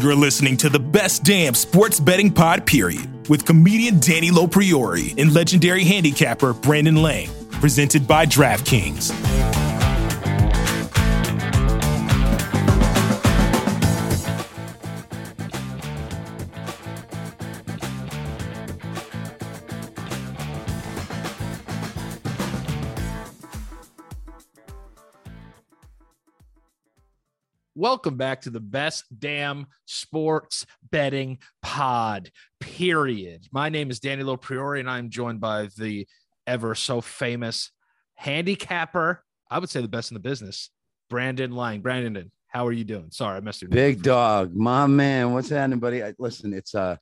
You're listening to the best damn sports betting pod, period, with comedian Danny Lopriori and legendary handicapper Brandon Lang, presented by DraftKings. Welcome back to the best damn sports betting pod, period. My name is Danny Lopriori, and I'm joined by the ever so famous handicapper. I would say the best in the business, Brandon Lang. Brandon, how are you doing? Sorry, I messed your name Big dog, my man. What's happening, buddy? I, listen, it's a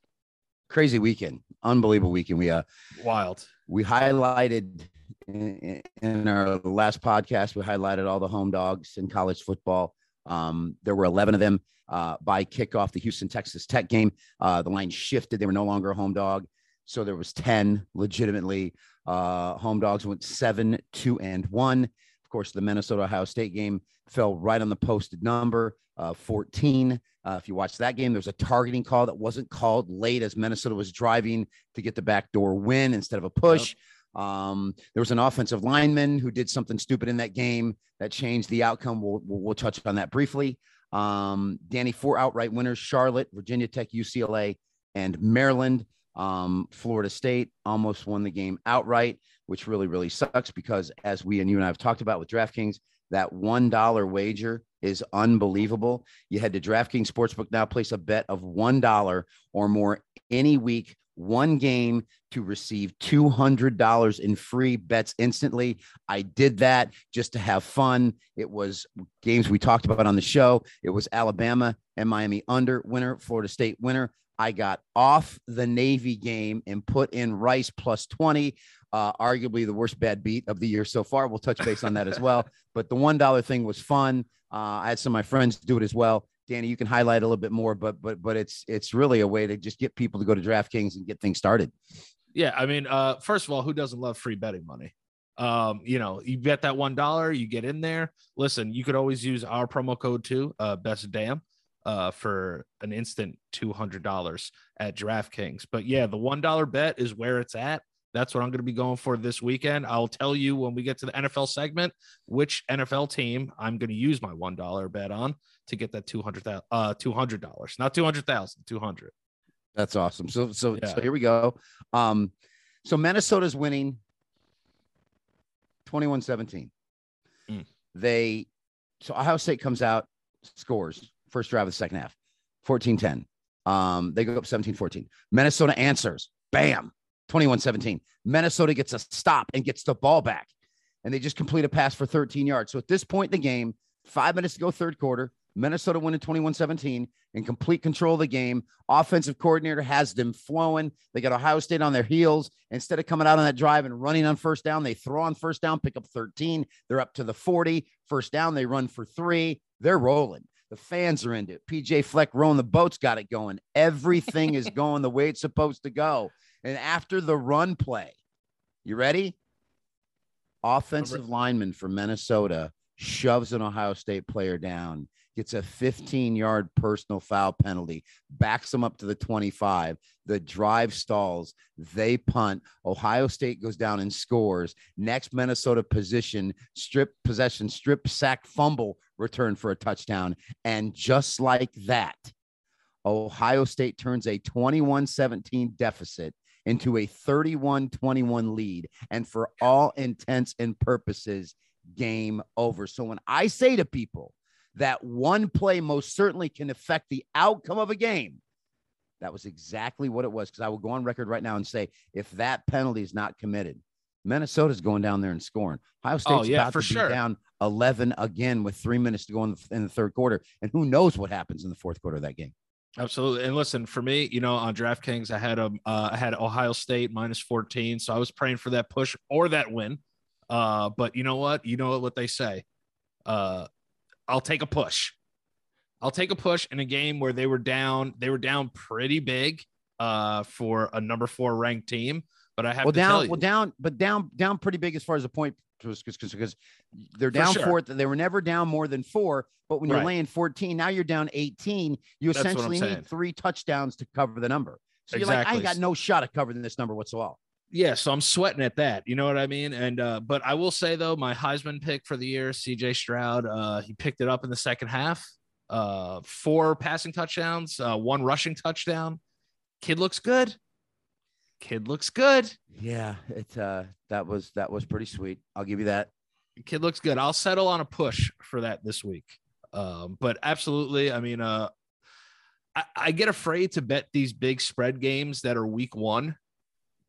crazy weekend, unbelievable weekend. We uh Wild. we highlighted in, in our last podcast. We highlighted all the home dogs in college football. Um, there were 11 of them uh, by kickoff. The Houston Texas Tech game, uh, the line shifted. They were no longer a home dog, so there was 10 legitimately uh, home dogs. Went seven, two, and one. Of course, the Minnesota Ohio State game fell right on the posted number, uh, 14. Uh, if you watch that game, there's a targeting call that wasn't called late as Minnesota was driving to get the backdoor win instead of a push. Um, there was an offensive lineman who did something stupid in that game that changed the outcome. We'll, we'll, we'll touch on that briefly. Um, Danny, four outright winners Charlotte, Virginia Tech, UCLA, and Maryland. Um, Florida State almost won the game outright, which really, really sucks because, as we and you and I have talked about with DraftKings, that $1 wager is unbelievable. You head to DraftKings Sportsbook now, place a bet of $1 or more any week, one game to receive $200 in free bets instantly. I did that just to have fun. It was games we talked about on the show. It was Alabama and Miami under winner, Florida State winner. I got off the Navy game and put in Rice plus 20, uh, arguably the worst bad beat of the year so far. We'll touch base on that as well. But the $1 thing was fun. Uh, I had some of my friends do it as well. Danny, you can highlight a little bit more, but but but it's it's really a way to just get people to go to DraftKings and get things started. Yeah, I mean, uh, first of all, who doesn't love free betting money? Um, you know, you bet that one dollar, you get in there. Listen, you could always use our promo code too, uh, best damn, uh, for an instant two hundred dollars at DraftKings. But yeah, the one dollar bet is where it's at. That's what I'm going to be going for this weekend. I'll tell you when we get to the NFL segment which NFL team I'm going to use my one dollar bet on to get that two hundred thousand, uh, two hundred dollars, not two hundred thousand, two hundred. That's awesome. So so Yeah. so here we go. Um, so Minnesota's winning 21-17. Mm. They so Ohio State comes out, scores first drive of the second half, 14-10. Um, they go up 17-14. Minnesota answers, bam, 21-17. Minnesota gets a stop and gets the ball back. And they just complete a pass for 13 yards. So at this point in the game, five minutes to go, third quarter, Minnesota winning 21 17 in complete control of the game. Offensive coordinator has them flowing. They got Ohio State on their heels. Instead of coming out on that drive and running on first down, they throw on first down, pick up 13. They're up to the 40. First down, they run for three. They're rolling. The fans are into it. PJ Fleck rowing the boat's got it going. Everything is going the way it's supposed to go. And after the run play, you ready? Offensive lineman for Minnesota shoves an Ohio State player down. Gets a 15 yard personal foul penalty, backs them up to the 25. The drive stalls. They punt. Ohio State goes down and scores. Next Minnesota position, strip possession, strip sack, fumble, return for a touchdown. And just like that, Ohio State turns a 21 17 deficit into a 31 21 lead. And for all intents and purposes, game over. So when I say to people that one play most certainly can affect the outcome of a game, that was exactly what it was. Because I will go on record right now and say if that penalty is not committed, Minnesota's going down there and scoring. Ohio State's Oh, yeah, about for to be sure. down 11 again with three minutes to go in the, in the third quarter. And who knows what happens in the fourth quarter of that game. Absolutely. And listen, for me, you know, on DraftKings, I had um, uh, I had Ohio State minus 14. So I was praying for that push or that win. Uh, but you know what? You know what they say. Uh, I'll take a push. I'll take a push in a game where they were down, they were down pretty big uh for a number four ranked team. But I have well to tell down you, well down but down down pretty big as far as the point because because they're For down sure. four they were never down more than four but when you're Right. laying 14 now you're down 18 you That's essentially need three touchdowns to cover the number so you're like i ain't got no shot at covering this number whatsoever yeah, so I'm sweating at that. You know what I mean? And uh, but I will say though, my Heisman pick for the year, CJ Stroud, uh, he picked it up in the second half. Uh, four passing touchdowns, uh, one rushing touchdown. Kid looks good. Kid looks good. yeah it uh that was that was pretty sweet i'll give you that Kid looks good. I'll settle on a push for that this week. Um, but absolutely, I mean, uh, I, I get afraid to bet these big spread games that are week one.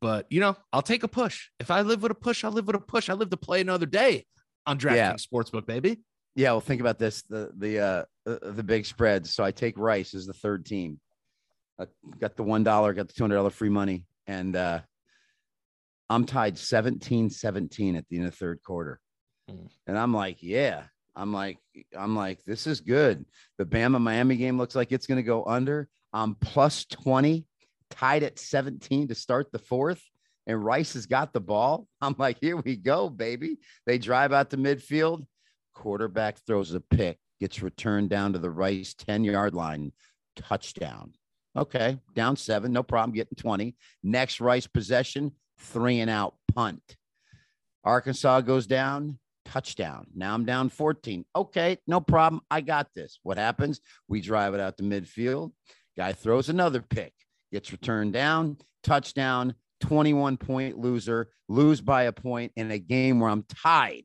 But you know, I'll take a push. If I live with a push, I'll live with a push. I live to play another day on DraftKings Yeah. Sportsbook, baby. yeah well think about this the the uh uh, the big spreads so i take rice as the third team I got the one dollar got the two hundred dollar free money and uh i'm tied 17 17 at the end of the third quarter Hmm. and i'm like yeah i'm like i'm like this is good the bama miami game looks like it's going to go under i'm plus 20 tied at 17 to start the fourth and rice has got the ball. I'm like here we go baby. They drive out to midfield. Quarterback throws a pick gets returned down to the rice 10 yard line. Touchdown. Okay down seven no problem getting 20 next rice possession three and out punt. Arkansas goes down touchdown. Now i'm down 14 okay no problem i got this. What happens? We drive it out to midfield. Guy throws another pick gets returned down touchdown 21 point loser lose by a point in a game where i'm tied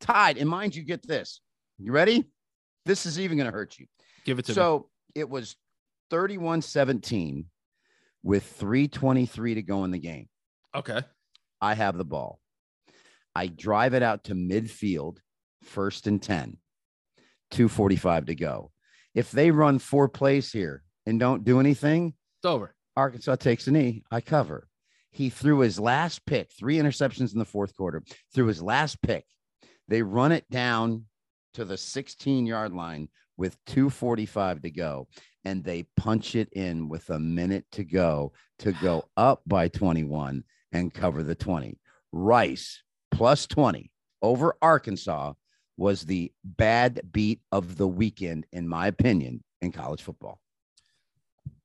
tied and mind you get this you ready this is even going to hurt you Give it to me. so it was 31 17 with 323 to go in the game. Okay. I have the ball. I drive it out to midfield, first and 10, 245 to go. If they run four plays here and don't do anything, over. Arkansas takes a knee. I cover. He threw his last pick, three interceptions in the fourth quarter, threw his last pick. They run it down to the 16 yard line with 245 to go, and they punch it in with a minute to go to go up by 21 and cover the 20. Rice plus 20 over Arkansas was the bad beat of the weekend, in my opinion, in college football.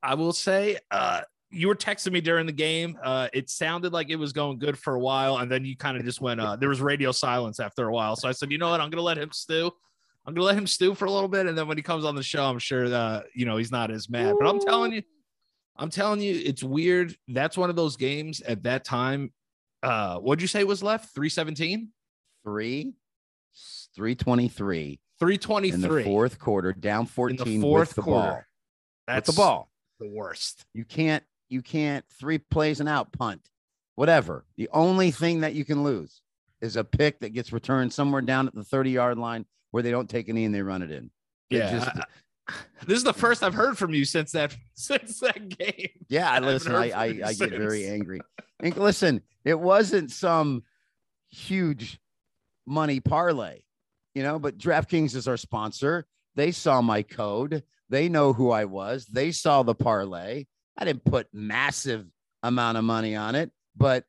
I will say, uh, you were texting me during the game. Uh, it sounded like it was going good for a while, and then you kind of just went. Uh, there was radio silence after a while, so I said, "You know what? I'm going to let him stew. I'm going to let him stew for a little bit, and then when he comes on the show, I'm sure uh, you know he's not as mad." But I'm telling you, I'm telling you, it's weird. That's one of those games at that time. Uh, what'd you say was left? 317, Three, 323 323 in the fourth quarter, down 14 in the fourth with the quarter. ball. That's with the ball. The worst. You can't, you can't three plays and out punt, whatever. The only thing that you can lose is a pick that gets returned somewhere down at the 30 yard line where they don't take a knee and they run it in. It Yeah. just- I- I- this is the first I've heard from you since that since that game. Yeah, I I listen. I I, I get very angry. And listen, it wasn't some huge money parlay, you know. But DraftKings is our sponsor. They saw my code. They know who I was. They saw the parlay. I didn't put massive amount of money on it, but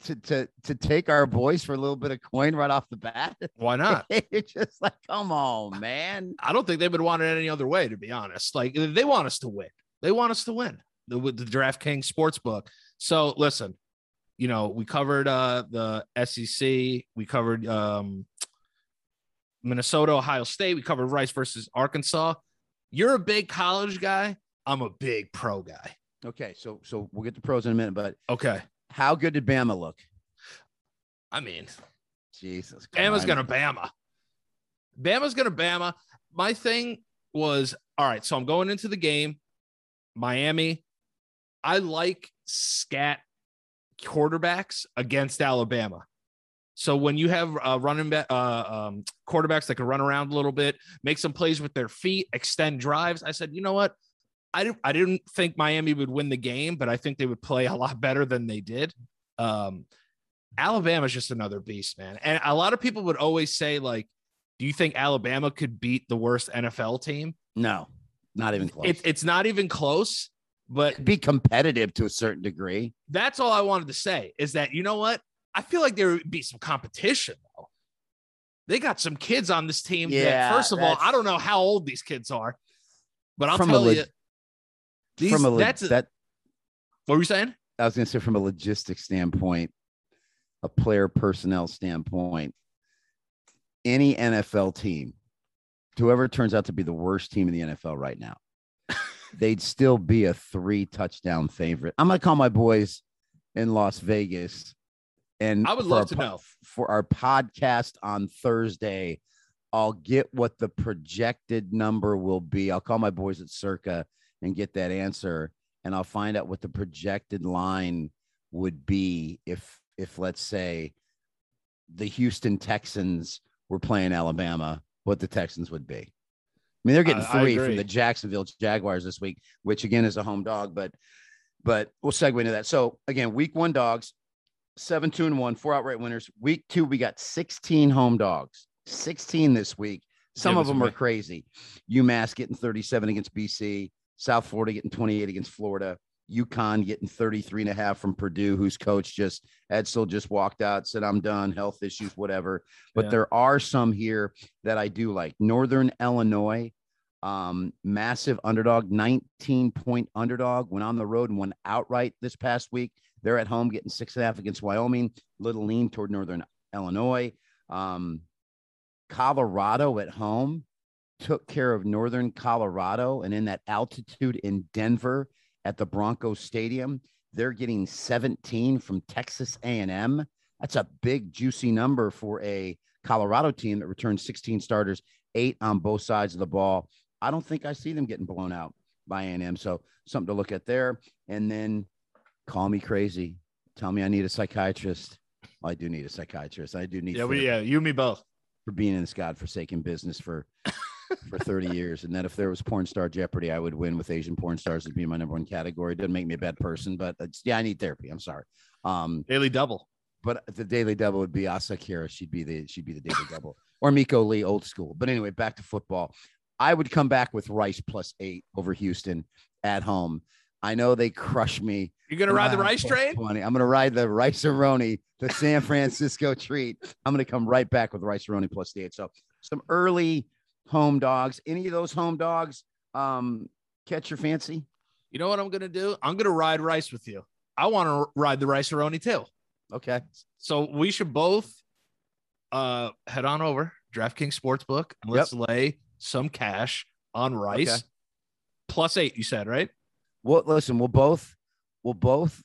to to to take our boys for a little bit of coin right off the bat. Why not? it's just like, come on, man. I don't think they would want it any other way, to be honest. Like they want us to win. They want us to win the, with the DraftKings sports book. So listen, you know, we covered uh the SEC, we covered um Minnesota, Ohio State, we covered Rice versus Arkansas. You're a big college guy. I'm a big pro guy. Okay, so so we'll get the pros in a minute, but Okay. how good did Bama look? I mean, Jesus, Bama's Christ. gonna Bama. Bama's gonna Bama. My thing was all right. So I'm going into the game, Miami. I like scat quarterbacks against Alabama. So when you have uh, running back uh, um, quarterbacks that can run around a little bit, make some plays with their feet, extend drives, I said, you know what? I didn't I didn't think Miami would win the game, but I think they would play a lot better than they did. Um, Alabama's just another beast, man. And a lot of people would always say, like, do you think Alabama could beat the worst NFL team? No, not even close. It, it's not even close. But be competitive to a certain degree. that's all I wanted to say is that you know what? I feel like there would be some competition though. They got some kids on this team. Yeah, that, first of all, I don't know how old these kids are, but I'll tell leg- you, these, from a that's a- that what were you saying? I was going to say from a logistics standpoint, a player personnel standpoint, any NFL team, whoever turns out to be the worst team in the NFL right now, they'd still be a three touchdown favorite. I'm going to call my boys in Las Vegas. And I would love to po- know. for our podcast on Thursday. I'll get what the projected number will be. I'll call my boys at Circa and get that answer, and I'll find out what the projected line would be if, if let's say, the Houston Texans were playing Alabama, what the Texans would be. I mean, they're getting three from the Jacksonville Jaguars this week, which again is a home dog, but but we'll segue into that. So again, week one dogs, seven, two, and one, four outright winners. Week two, we got 16 home dogs, 16 this week. Some Give of them are crazy. UMass getting 37 against BC, South Florida getting 28 against Florida, UConn getting 33 and a half from Purdue, whose coach just Edsall just walked out, said, I'm done, health issues, whatever. But Yeah. there are some here that I do like. Northern Illinois, um, massive underdog, 19 point underdog, went on the road and won outright this past week. They're at home getting six and a half against Wyoming, little lean toward Northern Illinois. Um, Colorado at home took care of Northern Colorado, and in that altitude in Denver at the Broncos Stadium, they're getting 17 from Texas A&M. That's a big juicy number for a Colorado team that returned 16 starters, eight on both sides of the ball. I don't think I see them getting blown out by A&M. So something to look at there. And then call me crazy. Tell me I need a psychiatrist. I do need a psychiatrist. I do need Yeah, we, yeah, you and me both. for being in this godforsaken business for for 30 years. And that if there was porn star Jeopardy, I would win with Asian porn stars as being my number one category. Doesn't make me a bad person, but it's, yeah, I need therapy. I'm sorry. Um, Daily double. but the daily double would be Asa Akira. She'd be the she'd be the daily double or Miko Lee, old school. But anyway, back to football. I would come back with Rice plus eight over Houston at home. I know they crush me. You're gonna ride the rice train? 420. I'm gonna ride the Rice-A-Roni, the San Francisco treat. I'm gonna come right back with Rice-A-Roni plus the eight. So some early home dogs. Any of those home dogs um catch your fancy? You know what I'm gonna do? I'm gonna ride rice with you. I want to ride the rice aroni too. Okay. So we should both uh head on over DraftKings Sportsbook and let's lay some cash on rice. Okay. Plus eight, you said, right? Well, listen, we'll both we'll both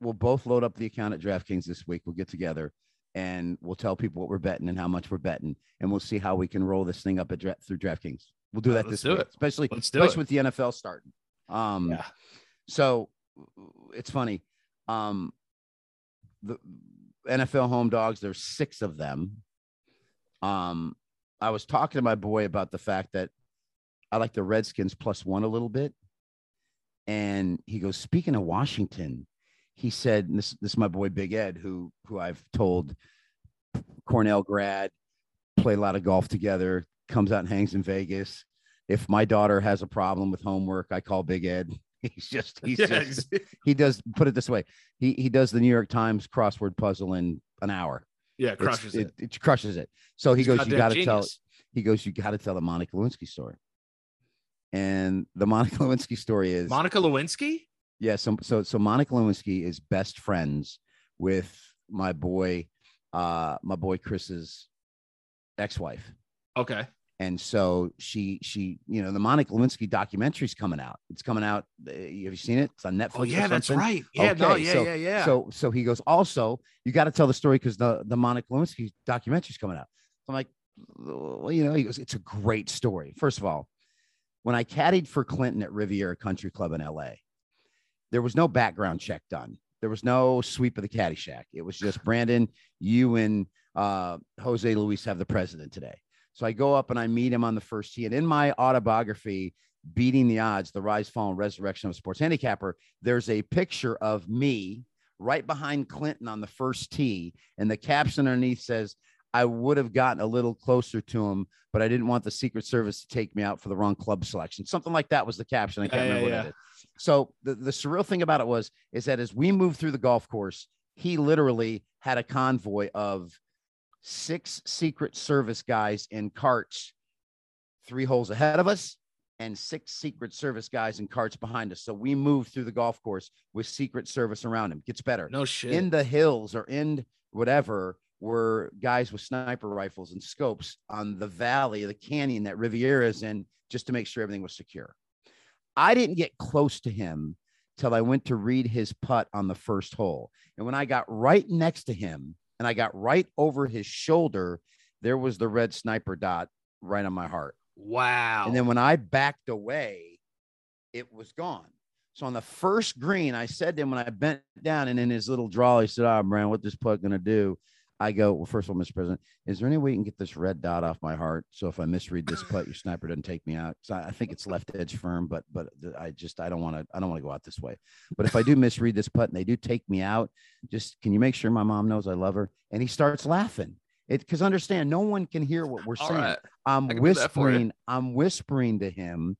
we'll both load up the account at DraftKings this week. We'll get together and we'll tell people what we're betting and how much we're betting, and we'll see how we can roll this thing up at through DraftKings. We'll do Uh, that let's this do week, it. especially Let's do especially it. with the NFL starting. Um, Yeah. So it's funny. Um, the NFL home dogs. There's six of them. Um, I was talking to my boy about the fact that I like the Redskins plus one a little bit. And he goes, speaking of Washington, he said, this, this is my boy Big Ed, who who I've told Cornell grad, play a lot of golf together, comes out and hangs in Vegas. If my daughter has a problem with homework, I call Big Ed He's just he's Yeah, just he does put it this way. He he does the New York Times crossword puzzle in an hour. yeah, crushes it. it. crushes it. So he goes, you got to tell. He goes, you got to tell the Monica Lewinsky story. And the Monica Lewinsky story is Monica Lewinsky. yeah. So so so Monica Lewinsky is best friends with my boy, uh, my boy Chris's ex-wife. Okay. And so she she you know the Monica Lewinsky documentary's coming out. It's coming out. uh, Have you seen it? It's on Netflix. Oh yeah, that's right. Yeah, no, yeah, so- yeah, yeah. So so he goes, also, you got to tell the story because the, the Monica Lewinsky documentary's coming out. I'm like, well, you know, he goes, it's a great story. First of all, when I caddied for Clinton at Riviera Country Club in LA, there was no background check done. There was no sweep of the caddy shack. It was just Brandon, you and uh, Jose Luis have the president today. So I go up and I meet him on the first tee. And in my autobiography, Beating the Odds, The Rise, Fall, and Resurrection of a Sports Handicapper, there's a picture of me right behind Clinton on the first tee. And the caption underneath says, I would have gotten a little closer to him, but I didn't want the Secret Service to take me out for the wrong club selection. Something like that was the caption. I can't Yeah, remember yeah, what yeah. it is. So the, the surreal thing about it was is that as we moved through the golf course, he literally had a convoy of six Secret Service guys in carts, three holes ahead of us, and six Secret Service guys in carts behind us. So we moved through the golf course with Secret Service around him. Gets better no shit. in the hills or in whatever were guys with sniper rifles and scopes on the valley, the canyon that Riviera is in, just to make sure everything was secure. I didn't get close to him till I went to read his putt on the first hole. And when I got right next to him and I got right over his shoulder, there was the red sniper dot right on my heart. wow. And then when I backed away, it was gone. So on the first green, I said to him when I bent down and in his little draw, he said, ah, Oh, Brian, what this putt gonna do? I go, Well, first of all, Mr. President, is there any way you can get this red dot off my heart? So if I misread this putt, your sniper doesn't take me out. So I think it's left edge firm, but but I just I don't want to I don't want to go out this way. But if I do misread this putt and they do take me out, just can you make sure my mom knows I love her? And he starts laughing. It because understand, no one can hear what we're saying. right. I'm I can do that for you. whispering, I'm whispering to him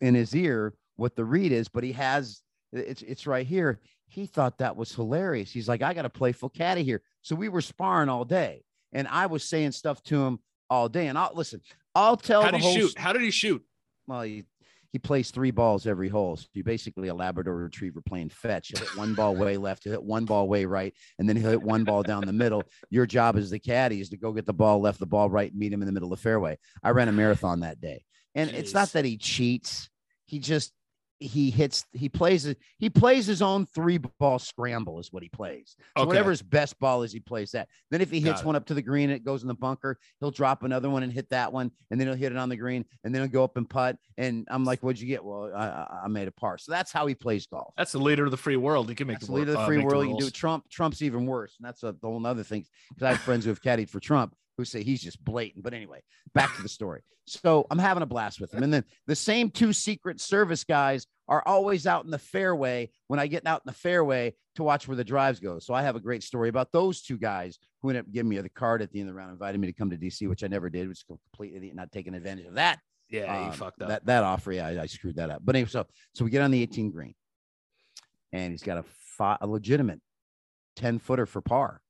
in his ear what the read is, but he has it's it's right here. He thought that was hilarious. He's like, I got a playful caddy here. So we were sparring all day, and I was saying stuff to him all day. And I'll listen, I'll tell How the did he shoot? How did he shoot? well, he, he plays three balls every hole. So you basically a Labrador retriever playing fetch. He'll hit one ball way left, he'll hit one ball way right, and then he'll hit one ball down the middle. Your job as the caddy is to go get the ball left, the ball right, meet him in the middle of the fairway. I ran a marathon that day. And it's not that he cheats. He just he hits he plays he plays his own three ball scramble is what he plays so Okay. whatever his best ball is he plays that then if he hits one up to the green and it goes in the bunker he'll drop another one and hit that one and then he'll hit it on the green and then he'll go up and putt and i'm like what'd you get well i i, made a par so that's how he plays golf That's the leader of the free world. He can make that's the the leader of the uh, free make world. You can do it. Trump. Trump's even worse, and that's a whole other thing. Because I have friends who have caddied for Trump who say he's just blatant. But anyway, back to the story. So I'm having a blast with him, and then the same two Secret Service guys are always out in the fairway when I get out in the fairway to watch where the drives go. So I have a great story about those two guys who ended up giving me the card at the end of the round, invited me to come to DC, which I never did, which is completely not taking advantage of that Yeah, um, fucked up. That that offer, yeah, I, I screwed that up. But anyway, so so we get on the 18 green, and he's got a fi- a legitimate 10 footer for par.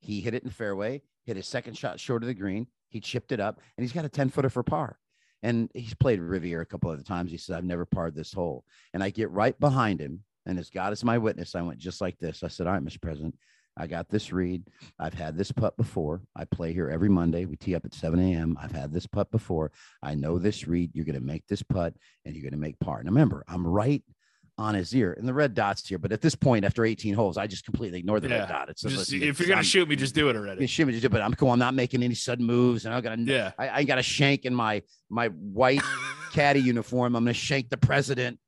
He hit it in fairway, hit his second shot short of the green. He chipped it up, and he's got a 10 footer for par. And he's played Riviera a couple other times. He said, I've never parred this hole. And I get right behind him, and as God is my witness, I went just like this. I said, All right, Mr. President, I got this read. I've had this putt before. I play here every Monday. We tee up at 7 a.m. I've had this putt before. I know this read. You're going to make this putt and you're going to make par. Now, remember, I'm right on his ear and the red dots here. But at this point, after 18 holes, I just completely ignore the red Yeah. dot. It's Just- listen, if you're gonna I'm- shoot me, just do it already. can shoot me, just do it, but I'm cool. I'm not making any sudden moves, and I'm gonna. Yeah. I, I got a shank in my my white caddy uniform. I'm gonna shank the president,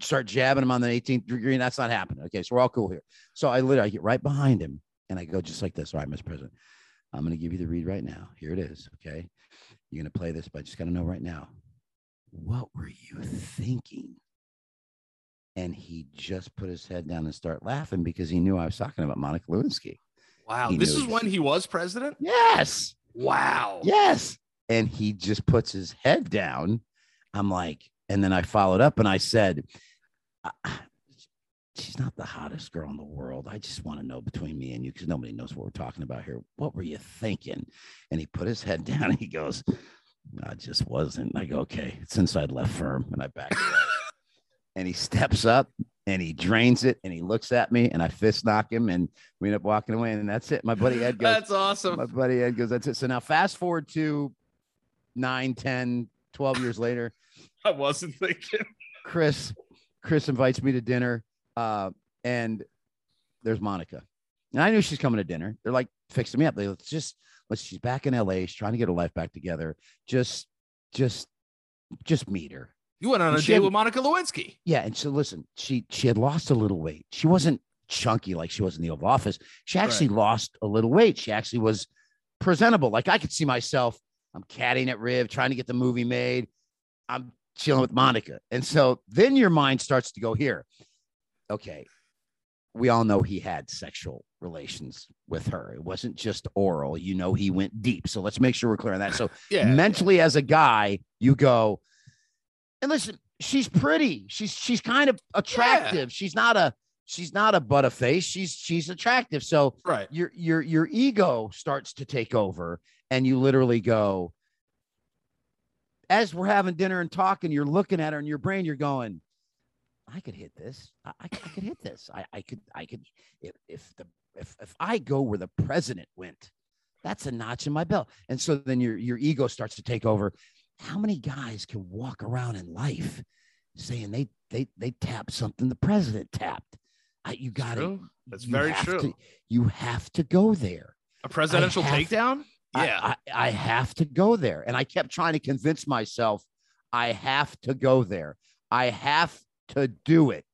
start jabbing him on the 18th green. And that's not happening. Okay, so we're all cool here. So I literally I get right behind him and I go just like this. All right, Mr. President, I'm gonna give you the read right now. Here it is. Okay, you're gonna play this, but I just gotta know right now. What were you thinking? And he just put his head down and start laughing because he knew I was talking about Monica Lewinsky. Wow. He This is when he was president? Yes. Wow. Yes. And he just puts his head down. I'm like, and then I followed up and I said, she's not the hottest girl in the world. I just want to know between me and you, because nobody knows what we're talking about here. What were you thinking? And he put his head down and he goes, I just wasn't. I go, okay, it's inside left firm. And I back away. And he steps up and he drains it and he looks at me and I fist knock him and we end up walking away. And that's it. My buddy Ed goes, That's awesome. my buddy Ed goes, that's it. So now fast forward to nine, 10, 12 years later. I wasn't thinking. Chris, Chris invites me to dinner, uh, and there's Monica. And I knew she's coming to dinner. They're like fixing me up. They let's just let's. She's back in LA. She's trying to get her life back together. Just, just, just meet her. You went on a And she date had- with Monica Lewinsky. Yeah. And so listen, she she had lost a little weight. She wasn't chunky like she was in the Oval Office. She actually lost a little weight. She actually was presentable. Like I could see myself. I'm caddying at Riv, trying to get the movie made. I'm chilling with Monica. And so then your mind starts to go here. Okay. We all know he had sexual relations with her. It wasn't just oral. You know, he went deep. So let's make sure we're clear on that. So Yeah. mentally as a guy, you go, and listen, she's pretty. She's she's kind of attractive. She's not a she's not a butt of face. She's she's attractive. So Right. your your your ego starts to take over and you literally go as we're having dinner and talking you're looking at her in your brain you're going i could hit this i, I, I could hit this I, I could i could if, if the if, if i go where the president went that's a notch in my belt and so then your your ego starts to take over how many guys can walk around in life saying they they they tapped something the president tapped I, you got it. That's very true. to- you have to go there A presidential have- takedown? I- Yeah. I, I, have to go there. And I kept trying to convince myself I have to go there. I have to do it.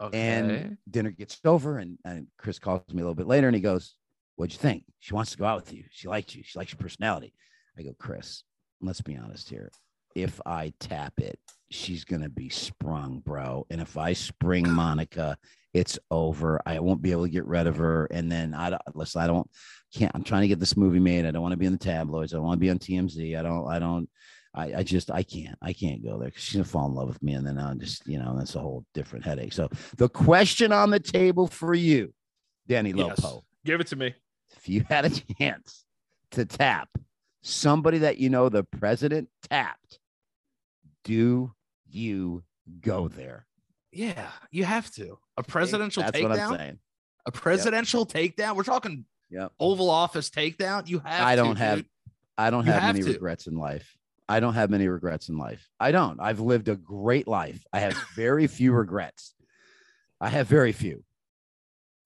okay. And dinner gets over, and, and Chris calls me a little bit later and he goes, What'd you think? She wants to go out with you. She likes you. She likes your personality. I go, Chris, let's be honest here. If I tap it, she's going to be sprung, bro. And if I spring Monica, it's over. I won't be able to get rid of her. And then I don't, listen, I don't, can't, I'm trying to get this movie made. I don't want to be in the tabloids. I don't want to be on TMZ. I don't, I don't, I, I just, I can't, I can't go there because she's going to fall in love with me. And then I'll just, you know, that's a whole different headache. So the question on the table for you, Danny Yes. Give it to me. if you had a chance to tap somebody that you know the president tapped, do you go there? Yeah, you have to. A presidential That's what I'm takedown. saying. A presidential takedown. We're talking Yep. Oval Office takedown. You have. I don't have dude. I don't have, have many to. regrets in life. I don't have many regrets in life. I don't. I've lived a great life. I have very few regrets. I have very few.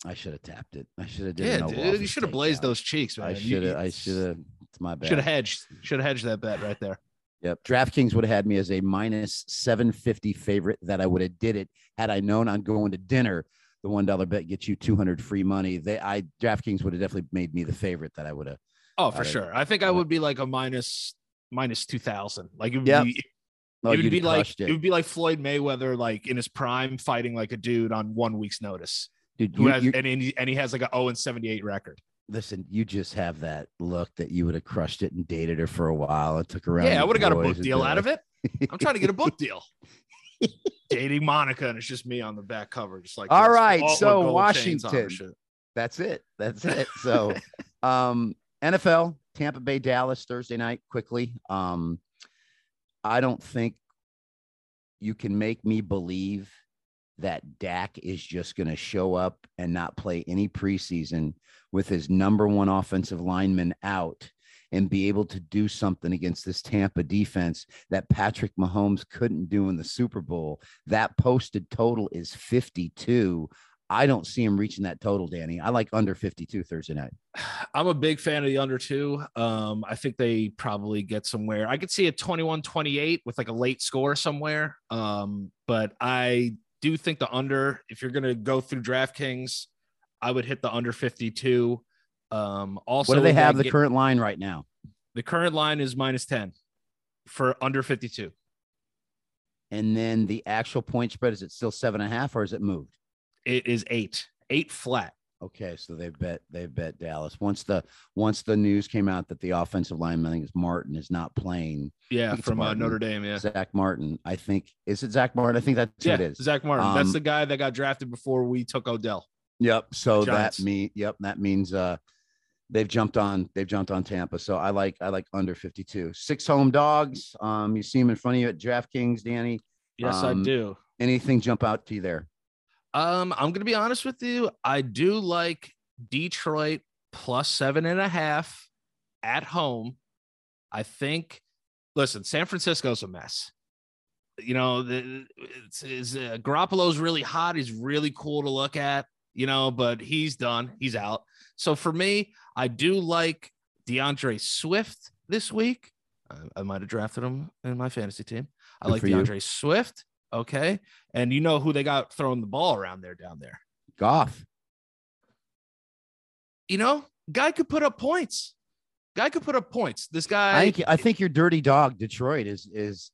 I should have tapped it. I should have did Yeah, dude. You should have blazed those cheeks, man. I should have. I should have. It's my bad. Should have hedged. Should have hedged that bet right there. Yep. DraftKings would have had me as a minus 750 favorite that I would have did it had I known I'm going to dinner. The one dollar bet gets you 200 free money. They I DraftKings would have definitely made me the favorite that I would have. Oh, for sure. I think I would be like a minus minus two thousand. Like it would Yep. be. Oh, it would be like crushed it. would be like Floyd Mayweather, like in his prime, fighting like a dude on one week's notice. Dude, Who has and, and he has like a 0 and 78 record. Listen, you just have that look that you would have crushed it and dated her for a while and took her around. Yeah, I would have got a book deal out of it. I'm trying to get a book deal. Dating Monica, and it's just me on the back cover, just like All this, right, all so gold chains on and Washington. That's it. That's it. So, um, NFL, Tampa Bay, Dallas, Thursday night, quickly. Um, I don't think you can make me believe that Dak is just going to show up and not play any preseason with his number one offensive lineman out and be able to do something against this Tampa defense that Patrick Mahomes couldn't do in the Super Bowl. That posted total is 52. I don't see him reaching that total, Danny. I like under 52 Thursday night. I'm a big fan of the under two. Um, I think they probably get somewhere. I could see a 21 28 with like a late score somewhere. Um, but I do think the under, if you're going to go through DraftKings, I would hit the under 52. Um, also, What do they have the ga- current line right now? The current line is minus 10 for under 52. And then the actual point spread is it still seven and a half or is it moved? It is eight, eight flat Okay, so they bet they bet Dallas. Once the once the news came out that the offensive lineman, I think it's Martin, is not playing. Yeah, from uh, Notre Dame. Yeah. Zack Martin, I think is it Zack Martin? I think that's yeah, who it is. Zack Martin. That's Um, the guy that got drafted before we took Odell. Yep. So that mean yep, that means uh they've jumped on they've jumped on Tampa. So I like I like under 52. Six home dogs. Um you see them in front of you at DraftKings, Danny. Yes, Um, I do. Anything jump out to you there? Um, I'm gonna be honest with you. I do like Detroit plus seven and a half at home. I think. Listen, San Francisco's a mess. You know, the it's, it's uh, Garoppolo's really hot. He's really cool to look at. You know, but he's done. He's out. So for me, I do like D'Andre Swift this week. I, I might have drafted him in my fantasy team. I Good like for you. D'Andre Swift. Okay. And you know who they got throwing the ball around there down there. Goff. You know, guy could put up points. Guy could put up points. This guy, I think I think your dirty dog, Detroit, is is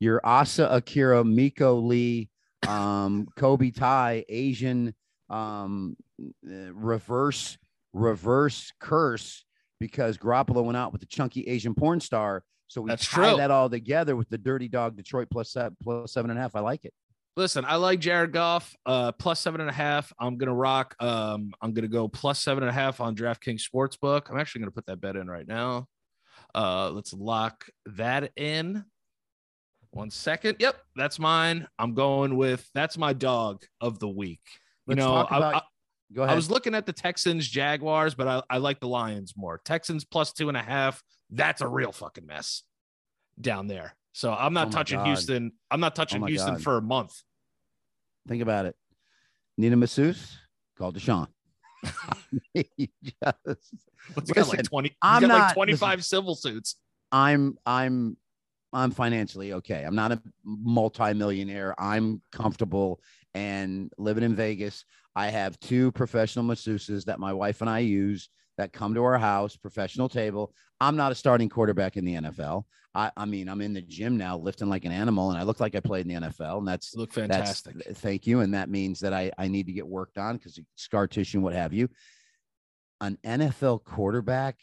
your Asa Akira, Miko Lee, um, Kobe Tai, Asian um reverse reverse curse because Garoppolo went out with the chunky Asian porn star. So we That's tie true. that all together with the dirty dog Detroit plus seven plus seven and a half. I like it. listen, I like Jared Goff, uh, plus seven and a half. I'm gonna rock. Um, I'm gonna go plus seven and a half on DraftKings Sportsbook. I'm actually gonna put that bet in right now. Uh, let's lock that in. One second. Yep, that's mine. I'm going with that's my dog of the week. You Let's know, talk I- about- Go ahead. I was looking at the Texans, Jaguars, but I, I like the Lions more. Texans plus two and a half. That's a real fucking mess down there. So I'm not Oh touching God. Houston. I'm not oh touching my Houston God. for a month. Think about it. Nina masseuse called Deshaun. He just- What's he got Listen, like 20? I'm got like not- 25 civil suits. I'm I'm I'm financially okay. I'm not a multimillionaire. I'm comfortable and living in Vegas. I have two professional masseuses that my wife and I use that come to our house, professional table. I'm not a starting quarterback in the NFL. I, I mean, I'm in the gym now lifting like an animal and I look like I played in the NFL. And that's You look that's fantastic. thank you. And that means that I, I need to get worked on because scar tissue and what have you. An NFL quarterback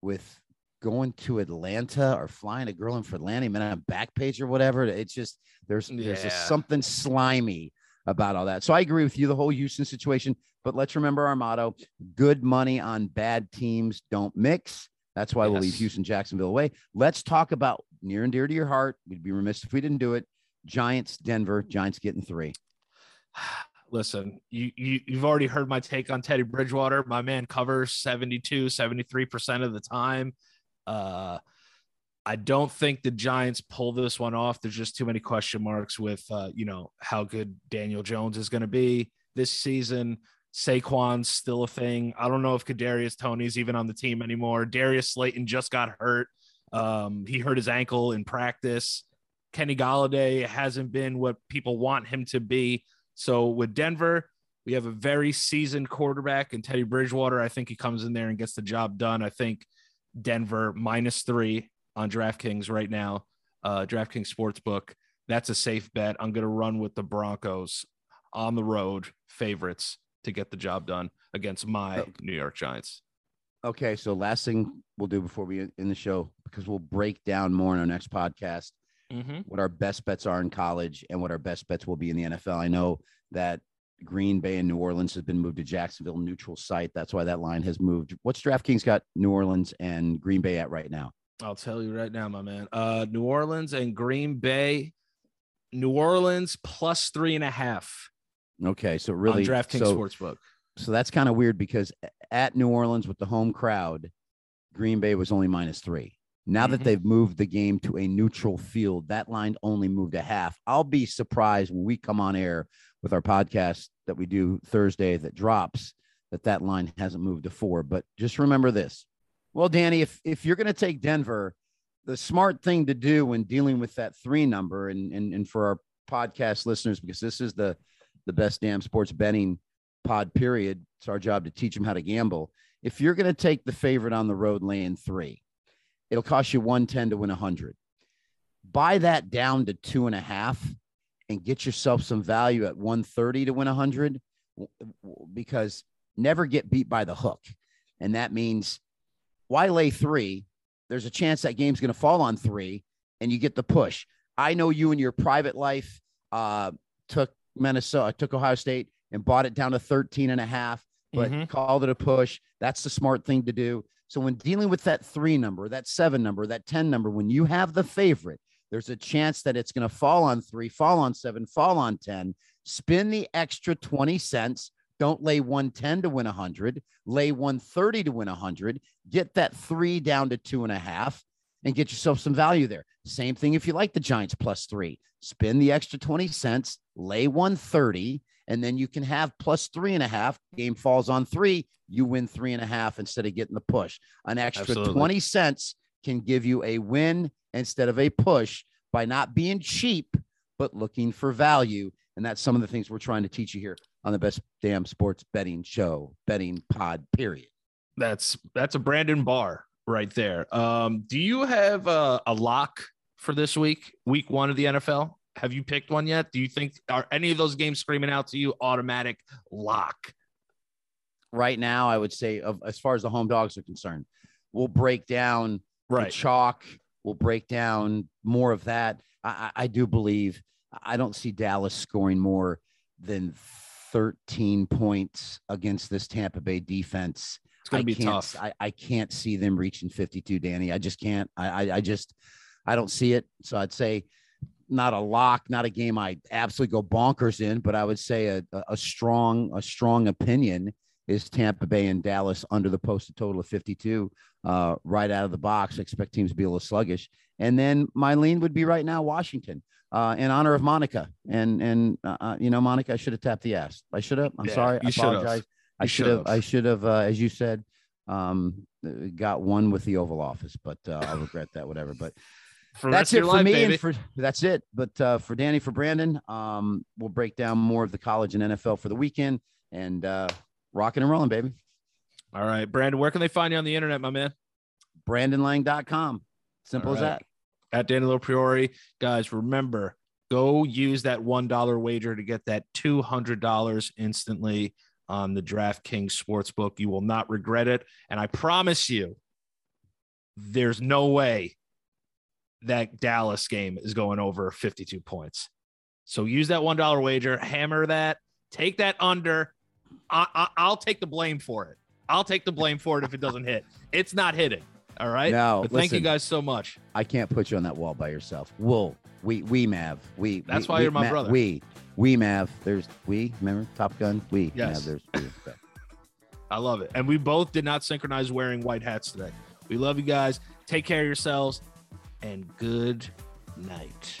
with going to Atlanta or flying a girl in for Atlanta, man, on a back page or whatever. It's just there's there's just something slimy about all that. So I agree with you, the whole Houston situation. But let's remember our motto: good money on bad teams don't mix. That's why we'll leave Houston, Jacksonville away. Let's talk about near and dear to your heart. We'd be remiss if we didn't do it. Giants, Denver, Giants getting three. Listen, you, you you've already heard my take on Teddy Bridgewater. My man covers 72, 73% of the time. Uh I don't think the Giants pull this one off. There's just too many question marks with uh, you know, how good Daniel Jones is going to be this season. Saquon's still a thing. I don't know if Kadarius Toney's even on the team anymore. Darius Slayton just got hurt. Um, he hurt his ankle in practice. Kenny Golladay hasn't been what people want him to be. So with Denver, we have a very seasoned quarterback and Teddy Bridgewater. I think he comes in there and gets the job done. I think Denver minus three on DraftKings right now, uh, DraftKings Sportsbook. That's a safe bet. I'm going to run with the Broncos on the road favorites to get the job done against my Oh. New York Giants. Okay, so last thing we'll do before we end the show, because we'll break down more in our next podcast Mm-hmm. what our best bets are in college and what our best bets will be in the NFL. I know that Green Bay and New Orleans has been moved to Jacksonville neutral site. That's why that line has moved. What's DraftKings got New Orleans and Green Bay at right now? I'll tell you right now, my man. Uh, New Orleans and Green Bay. New Orleans plus three and a half Okay, so really, on DraftKings so, Sportsbook. so that's kind of weird because at New Orleans with the home crowd, Green Bay was only minus three. Now that Mhm. they've moved the game to a neutral field, that line only moved a half. I'll be surprised when we come on air with our podcast that we do Thursday that drops that that line hasn't moved to four. But just remember this. Well, Danny, if if you're going to take Denver, the smart thing to do when dealing with that three number, and and and for our podcast listeners, because this is the the best damn sports betting pod period. It's our job to teach them how to gamble. If you're going to take the favorite on the road laying three, it'll cost you 110 to win 100. Buy that down to two and a half and get yourself some value at 130 to win 100. because never get beat by the hook. And that means why lay three? There's a chance that game's going to fall on three and you get the push. I know you in your private life uh, took Minnesota, took Ohio State and bought it down to 13 and a half, but mm-hmm. called it a push. That's the smart thing to do. So when dealing with that three number, that seven number, that 10 number, when you have the favorite, there's a chance that it's going to fall on three, fall on seven, fall on 10. Spin the extra 20 cents. Don't lay 110 to win 100, lay 130 to win 100. Get that three down to two and a half and get yourself some value there. Same thing if you like the Giants plus three, spin the extra 20 cents, lay 130, and then you can have plus three and a half. Game falls on three, you win three and a half instead of getting the push. An extra Absolutely. 20 cents can give you a win instead of a push by not being cheap, but looking for value. And that's some of the things we're trying to teach you here on the best damn sports betting show, betting pod, period. That's that's a Brandon Barr right there. Um, do you have a, a lock for this week, week one of the NFL? Have you picked one yet? Do you think are any of those games screaming out to you automatic lock? Right now, I would say, of as far as the home dogs are concerned, we'll break down right chalk. We'll break down more of that. I, I do believe I don't see Dallas scoring more than 13 points against this Tampa Bay defense. It's going to be tough. I, I can't see them reaching 52, Danny. I just can't. I, I, I just, I don't see it. So I'd say not a lock, not a game I absolutely go bonkers in, but I would say a, a strong, a strong opinion is Tampa Bay and Dallas under the posted total of 52 uh, right out of the box. I expect teams to be a little sluggish. And then my lean would be right now Washington uh, in honor of Monica. And, and uh, uh you know, Monica, I should have tapped the ass. I should have. I'm yeah, sorry. I apologize. I should have. I should have, uh, as you said, um, got one with the Oval Office, but uh, I'll regret that. Whatever. But that's it for life, me, baby. and for that's it. But uh, for Danny, for Brandon, um, we'll break down more of the college and NFL for the weekend, and uh, rocking and rolling, baby. All right, Brandon, where can they find you on the internet, my man? BrandonLang.com. Simple right. as that. At Danny Priori, guys, remember go use that one dollar wager to get that two hundred dollars instantly on the DraftKings Sportsbook. You will not regret it. And I promise you, there's no way that Dallas game is going over 52 points. So use that $1 wager, hammer that, take that under. I, will take the blame for it. I'll take the blame for it if it doesn't hit. It's not hitting. All right. No, but thank you guys so much. I can't put you on that wall by yourself. We'll, we, we, Mav, we. That's we, why we, you're my brother. We, we Mav. There's we. Remember Top Gun. We. Yes. Mav, there's we. I love it. And we both did not synchronize wearing white hats today. We love you guys. Take care of yourselves and good night.